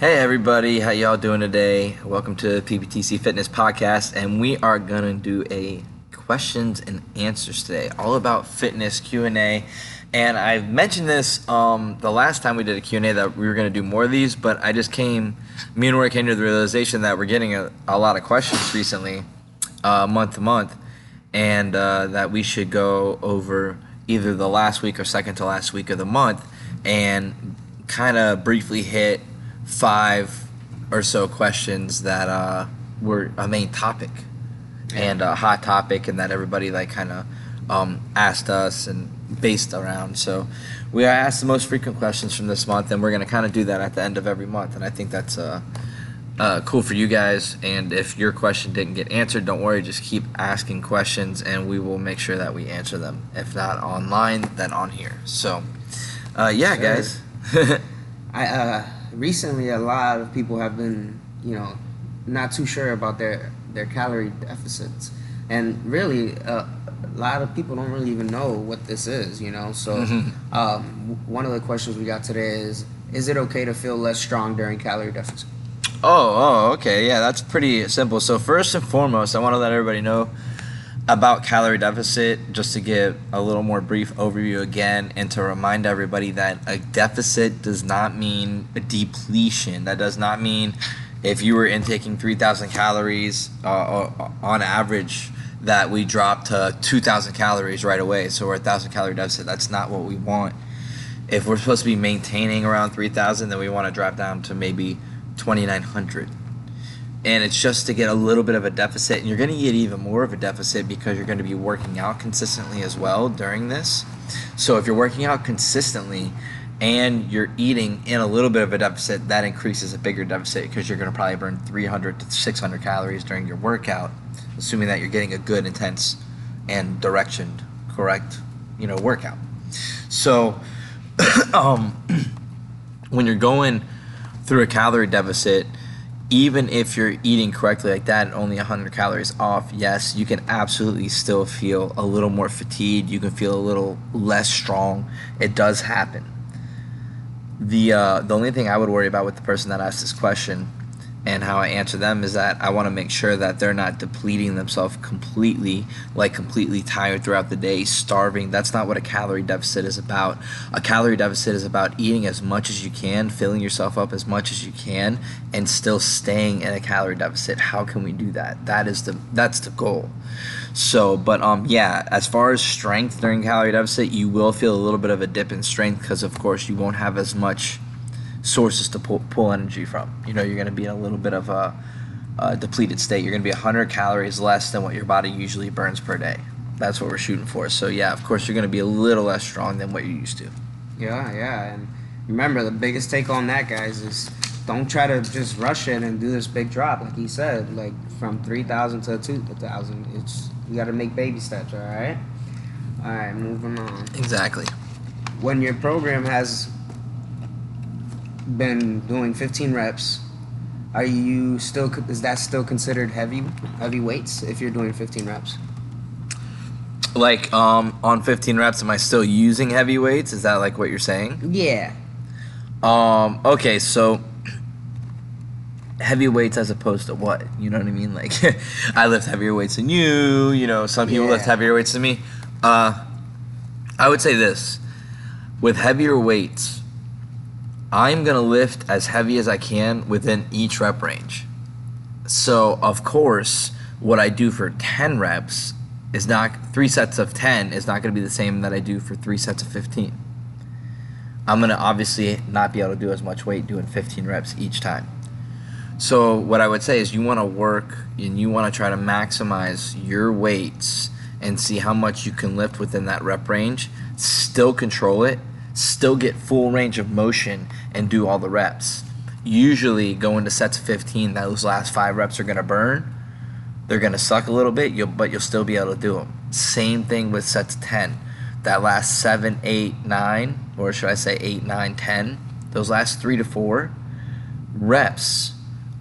Hey everybody, how y'all doing today? Welcome to PPTC Fitness Podcast, and we are gonna do a questions and answers today, all about fitness Q and A. And I mentioned this um, the last time we did a Q and A that we were gonna do more of these, but I just came, me and Roy came to the realization that we're getting a, a lot of questions recently, uh, month to month, and uh, that we should go over either the last week or second to last week of the month and kind of briefly hit five or so questions that uh, were a main topic and a hot topic and that everybody like kind of um, asked us and based around. So we asked the most frequent questions from this month and we're going to kind of do that at the end of every month and i think that's uh, uh, cool for you guys. And if your question didn't get answered don't worry just keep asking questions and we will make sure that we answer them. If not online then on here. So uh, yeah guys. I uh, recently a lot of people have been, you know, not too sure about their their calorie deficits, and really uh, a lot of people don't really even know what this is, you know. So Mhm. um, w- one of the questions we got today is: Is it okay to feel less strong during calorie deficit? Oh, oh, okay. Yeah, that's pretty simple. So first and foremost, I want to let everybody know about calorie deficit just to give a little more brief overview again and to remind everybody that a deficit does not mean a depletion. That does not mean if you were intaking 3000 calories uh, uh, on average that we drop to 2000 calories right away. So we're a 1000 calorie deficit. That's not what we want. If we're supposed to be maintaining around 3000, then we want to drop down to maybe 2900 and it's just to get a little bit of a deficit and you're going to get even more of a deficit because you're going to be working out consistently as well during this. So if you're working out consistently and you're eating in a little bit of a deficit that increases a bigger deficit because you're going to probably burn 300 to 600 calories during your workout assuming that you're getting a good intense and directioned correct you know workout. So um, when you're going through a calorie deficit, even if you're eating correctly like that and only 100 calories off, yes, you can absolutely still feel a little more fatigued. You can feel a little less strong. It does happen. The uh, the only thing I would worry about with the person that asked this question and how I answer them is that I want to make sure that they're not depleting themselves completely, like completely tired throughout the day, starving. That's not what a calorie deficit is about. A calorie deficit is about eating as much as you can, filling yourself up as much as you can, and still staying in a calorie deficit. How can we do that? That is the that's the goal. So, but um, yeah, as far as strength during calorie deficit, you will feel a little bit of a dip in strength because, of course, you won't have as much sources to pull, pull energy from. You know, you're going to be in a little bit of a, a depleted state. You're going to be 100 calories less than what your body usually burns per day. That's what we're shooting for. So, yeah, of course, you're going to be a little less strong than what you're used to. Yeah, yeah, and remember the biggest take on that, guys, is don't try to just rush it and do this big drop, like he said, like from three thousand to two thousand. It's you got to make baby steps, all right. All right, moving on. Exactly. When your program has been doing 15 reps, are you still is that still considered heavy heavy weights if you're doing 15 reps? Like, um, on 15 reps, am I still using heavy weights? Is that like what you're saying? Yeah. Um, okay, so heavy weights as opposed to what? You know what I mean? Like I lift heavier weights than you, you know, some people lift heavier weights than me. Uh I would say this. With heavier weights, I'm going to lift as heavy as I can within each rep range. So, of course, what I do for 10 reps is not 3 sets of 10 is not going to be the same that I do for 3 sets of 15. I'm gonna obviously not be able to do as much weight doing 15 reps each time. So what I would say is you want to work and you want to try to maximize your weights and see how much you can lift within that rep range. Still control it, still get full range of motion and do all the reps. Usually going to sets of 15, those last five reps are gonna burn. They're gonna suck a little bit, you'll, but you'll still be able to do them. Same thing with sets of 10 that last seven, eight, nine, or should I say eight, nine, ten, those last three to four reps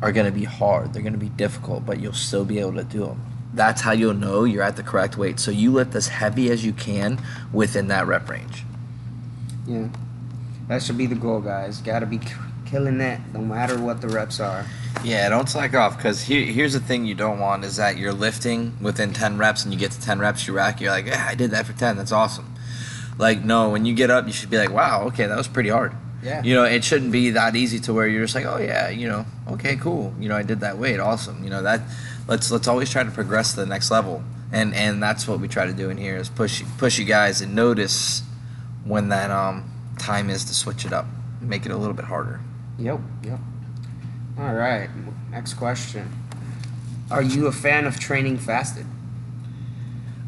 are going to be hard. They're going to be difficult, but you'll still be able to do them. That's how you'll know you're at the correct weight. So you lift as heavy as you can within that rep range. Yeah. That should be the goal, guys. Got to be killing it no matter what the reps are. Yeah, don't slack off because here, here's the thing you don't want is that you're lifting within 10 reps and you get to 10 reps, you rack, you're like, yeah, I did that for 10, that's awesome. Like, no, when you get up, you should be like, wow, okay, that was pretty hard. Yeah. You know, it shouldn't be that easy to where you're just like, oh yeah, you know, okay, cool. You know, I did that weight, awesome. You know, that let's let's always try to progress to the next level. And and that's what we try to do in here is push push you guys and notice when that um time is to switch it up, make it a little bit harder. Yep, yep. All right, next question. Are you a fan of training fasted?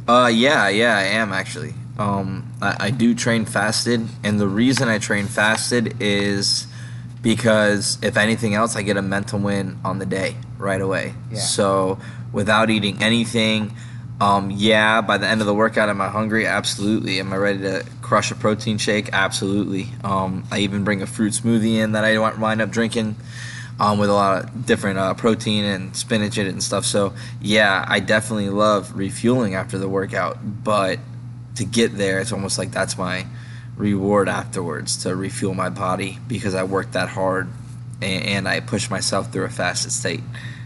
Uh, yeah, yeah, I am actually. Um, I, I do train fasted, and the reason I train fasted is because if anything else, I get a mental win on the day right away. Yeah. So without eating anything, um, yeah, by the end of the workout, am I hungry? Absolutely. Am I ready to crush a protein shake? Absolutely. Um, I even bring a fruit smoothie in that I wind up drinking um, with a lot of different uh, protein and spinach in it and stuff. So, yeah, I definitely love refueling after the workout, but to get there, it's almost like that's my reward afterwards to refuel my body because I worked that hard and, and I pushed myself through a fasted state.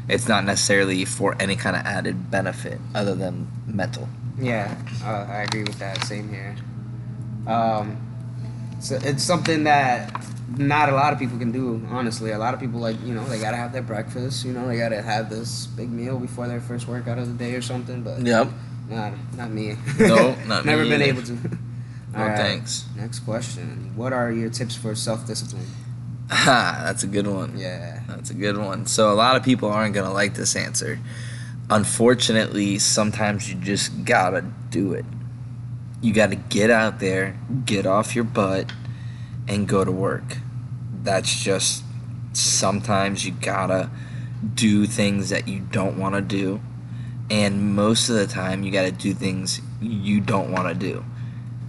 It's not necessarily for any kind of added benefit other than mental. Yeah, uh, I agree with that. Same here. Um, so it's something that not a lot of people can do. Honestly, a lot of people like you know they gotta have their breakfast. You know they gotta have this big meal before their first workout of the day or something. But Yep. not not me. No, not me Never been either. able to. No right, thanks. Next question: What are your tips for self discipline? Ha, that's a good one. Yeah. That's a good one. So a lot of people aren't gonna like this answer. Unfortunately, sometimes you just gotta do it. You gotta get out there, get off your butt, and go to work. That's just sometimes you gotta do things that you don't wanna do. And most of the time, you gotta do things you don't wanna do.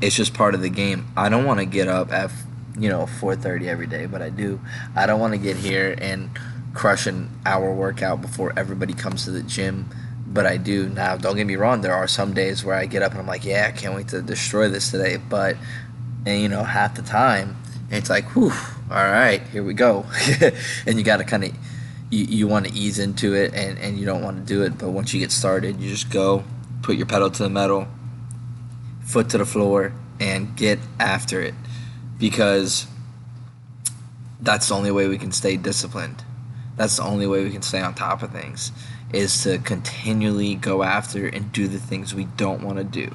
It's just part of the game. I don't wanna get up at you know 4:30 every day, but I do. I don't want to get here and crush an hour workout before everybody comes to the gym, but I do. Now, don't get me wrong, there are some days where I get up and I'm like, "Yeah, I can't wait to destroy this today." But and you know, half the time it's like, "Whew, all right, here we go." and you got to kind of you, you want to ease into it and and you don't want to do it, but once you get started, you just go, put your pedal to the metal, foot to the floor and get after it because that's the only way we can stay disciplined. That's the only way we can stay on top of things is to continually go after and do the things we don't want to do.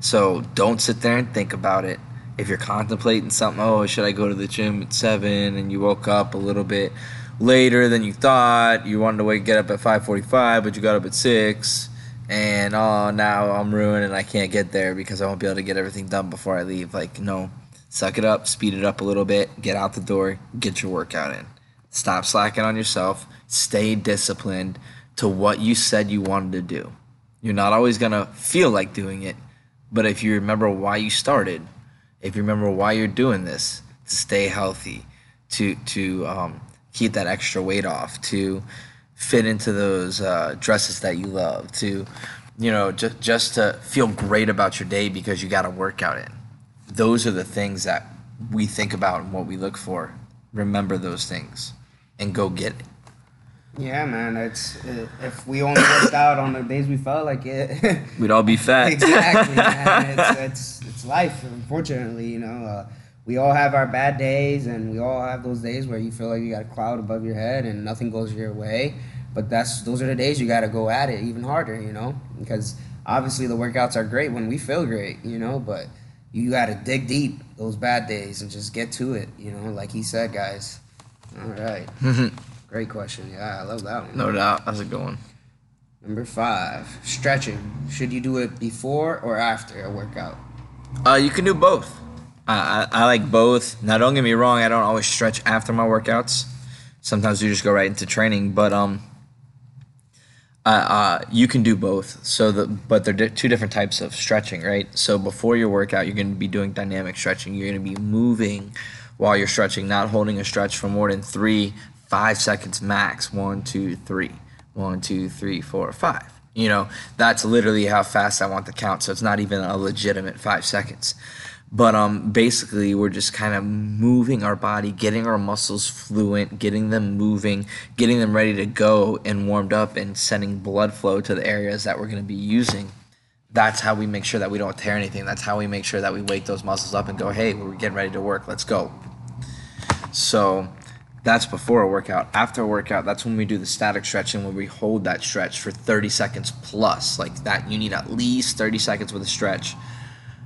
So don't sit there and think about it. If you're contemplating something, oh, should I go to the gym at seven? And you woke up a little bit later than you thought. You wanted to wake get up at five forty-five, but you got up at six. And oh, now I'm ruined and I can't get there because I won't be able to get everything done before I leave. Like, no, suck it up, speed it up a little bit, get out the door, get your workout in. Stop slacking on yourself. Stay disciplined to what you said you wanted to do. You're not always going to feel like doing it, but if you remember why you started, if you remember why you're doing this, to stay healthy, to to um, keep that extra weight off, to fit into those uh, dresses that you love, to you know just just to feel great about your day because you got a workout in. Those are the things that we think about and what we look for. Remember those things and go get it. Yeah, man. It's uh, if we only worked out on the days we felt like it. We'd all be fat. exactly, man. It's, it's it's life. Unfortunately, you know, uh, we all have our bad days, and we all have those days where you feel like you got a cloud above your head and nothing goes your way. But that's those are the days you got to go at it even harder, you know, because obviously the workouts are great when we feel great, you know, but you got to dig deep those bad days and just get to it, you know, like he said, guys. All right, great question. Yeah, I love that one. no doubt. That's a good one. Number five, stretching. Should you do it before or after a workout? Uh, you can do both. I, I, I like both. Now, don't get me wrong. I don't always stretch after my workouts. Sometimes we just go right into training. But um, uh, uh, you can do both. So the but they're di- two different types of stretching, right? So before your workout, you're going to be doing dynamic stretching. You're going to be moving while you're stretching, not holding a stretch for more than three, five seconds max. One, two, three. One, two, three, four, five. You know, that's literally how fast I want the count. So it's not even a legitimate five seconds. But um, basically, we're just kind of moving our body, getting our muscles fluent, getting them moving, getting them ready to go and warmed up, and sending blood flow to the areas that we're going to be using. That's how we make sure that we don't tear anything. That's how we make sure that we wake those muscles up and go, hey, we're getting ready to work. Let's go. So that's before a workout. After a workout, that's when we do the static stretching where we hold that stretch for 30 seconds plus. Like that, you need at least 30 seconds with a stretch.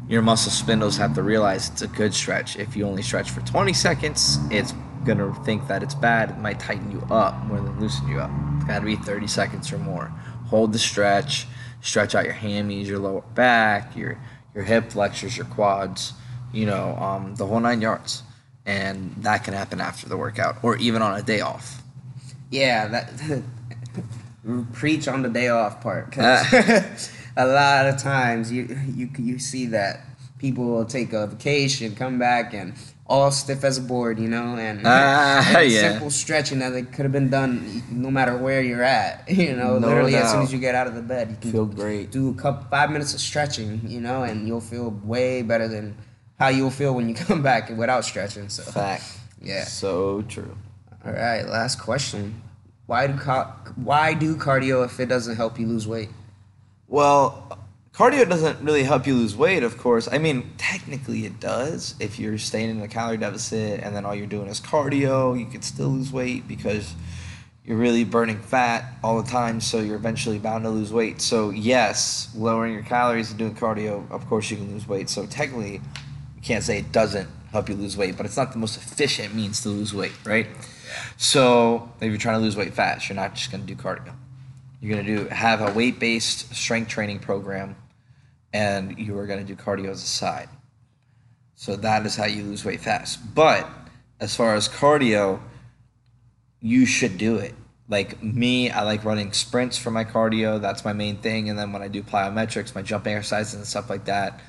Your muscle spindles have to realize it's a good stretch. If you only stretch for 20 seconds, it's gonna think that it's bad. It might tighten you up more than loosen you up. It's gotta be 30 seconds or more. Hold the stretch, stretch out your hammies, your lower back, your your hip flexors, your quads, you know, um, the whole nine yards and that can happen after the workout or even on a day off. Yeah, that preach on the day off part. 'cause a lot of times you you you see that people will take a vacation, come back, and all stiff as a board, you know, and, ah, and yeah. simple stretching that could have been done no matter where you're at. You know, No literally as soon as you get out of the bed, you can Feel great. do a couple five minutes of stretching, you know, and you'll feel way better than how you'll feel when you come back without stretching. So Fact. Yeah. So true. all right, last question. Why do why do cardio if it doesn't help you lose weight? Well, cardio doesn't really help you lose weight, of course. I mean, technically it does. If you're staying in a calorie deficit and then all you're doing is cardio, you could still lose weight because you're really burning fat all the time, so you're eventually bound to lose weight. So, yes, lowering your calories and doing cardio, of course, you can lose weight. So, technically, you can't say it doesn't help you lose weight, but it's not the most efficient means to lose weight, right? So, if you're trying to lose weight fast, you're not just going to do cardio. You're going to do have a weight-based strength training program and you are going to do cardio as a side. So that is how you lose weight fast. But as far as cardio, you should do it. Like me, I like running sprints for my cardio. That's my main thing. And then when I do plyometrics, my jumping exercises and stuff like that,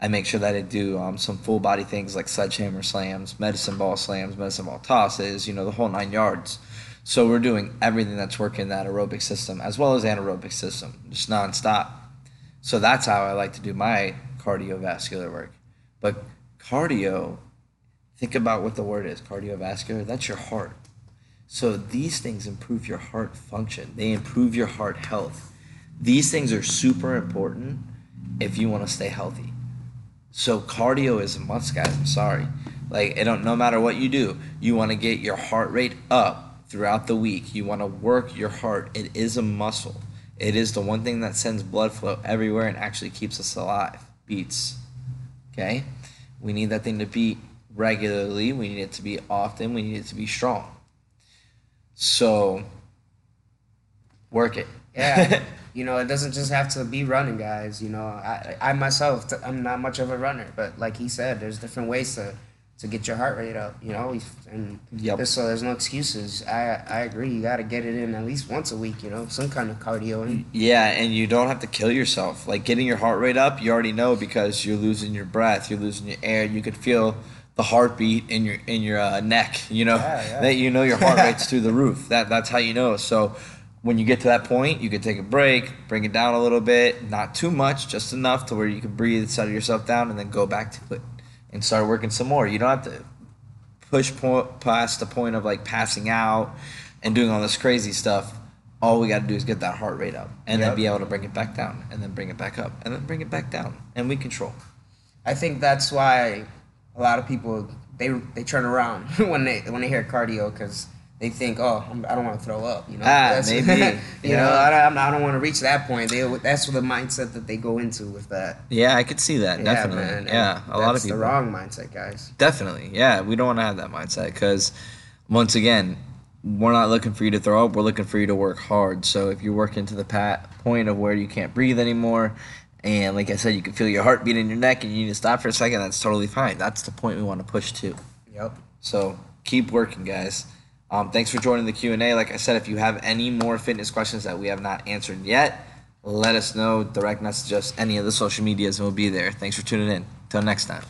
I make sure that I do um, some full body things like sledgehammer slams, medicine ball slams, medicine ball tosses, you know, the whole nine yards. So we're doing everything that's working in that aerobic system as well as anaerobic system, just nonstop. So that's how I like to do my cardiovascular work. But cardio, think about what the word is cardiovascular, that's your heart. So these things improve your heart function, they improve your heart health. These things are super important if you want to stay healthy. So cardio is a must, guys. I'm sorry. Like it don't no matter what you do, you want to get your heart rate up throughout the week. You want to work your heart. It is a muscle. It is the one thing that sends blood flow everywhere and actually keeps us alive. Beats. Okay? We need that thing to beat regularly. We need it to be often. We need it to be strong. So work it. Yeah, you know, it doesn't just have to be running, guys. You know, I, I myself, I'm not much of a runner, but like he said, there's different ways to, to get your heart rate up. You know, and Yep. so there's no excuses. I I agree. You got to get it in at least once a week. You know, some kind of cardio. In. Yeah, and you don't have to kill yourself. Like getting your heart rate up, you already know because you're losing your breath, you're losing your air. You could feel the heartbeat in your in your uh, neck. You know Yeah, yeah. that you know your heart rate's through the roof. That that's how you know. So when you get to that point, you can take a break, bring it down a little bit, not too much, just enough to where you can breathe, settle yourself down, and then go back to it and start working some more. You don't have to push po- past the point of like passing out and doing all this crazy stuff. All we got to do is get that heart rate up and Yep. then be able to bring it back down and then bring it back up and then bring it back down. And we control. I think that's why a lot of people they they turn around when they when they hear cardio because they think, oh, I'm, I don't want to throw up. You know, Ah, maybe. you Yeah. know, I don't, I don't want to reach that point. They that's the mindset that they go into with that. Yeah, I could see that. definitely. man, yeah, a lot of people. that's the wrong mindset, guys. Definitely. Yeah, we don't want to have that mindset because, once again, we're not looking for you to throw up. We're looking for you to work hard. So if you're working to the pat point of where you can't breathe anymore, and like I said, you can feel your heartbeat in your neck, and you need to stop for a second. That's totally fine. That's the point we want to push to. Yep. So keep working, guys. Um, thanks for joining the Q and A. Like I said, if you have any more fitness questions that we have not answered yet, let us know. Direct message us any of the social medias, and we'll be there. Thanks for tuning in. Till next time.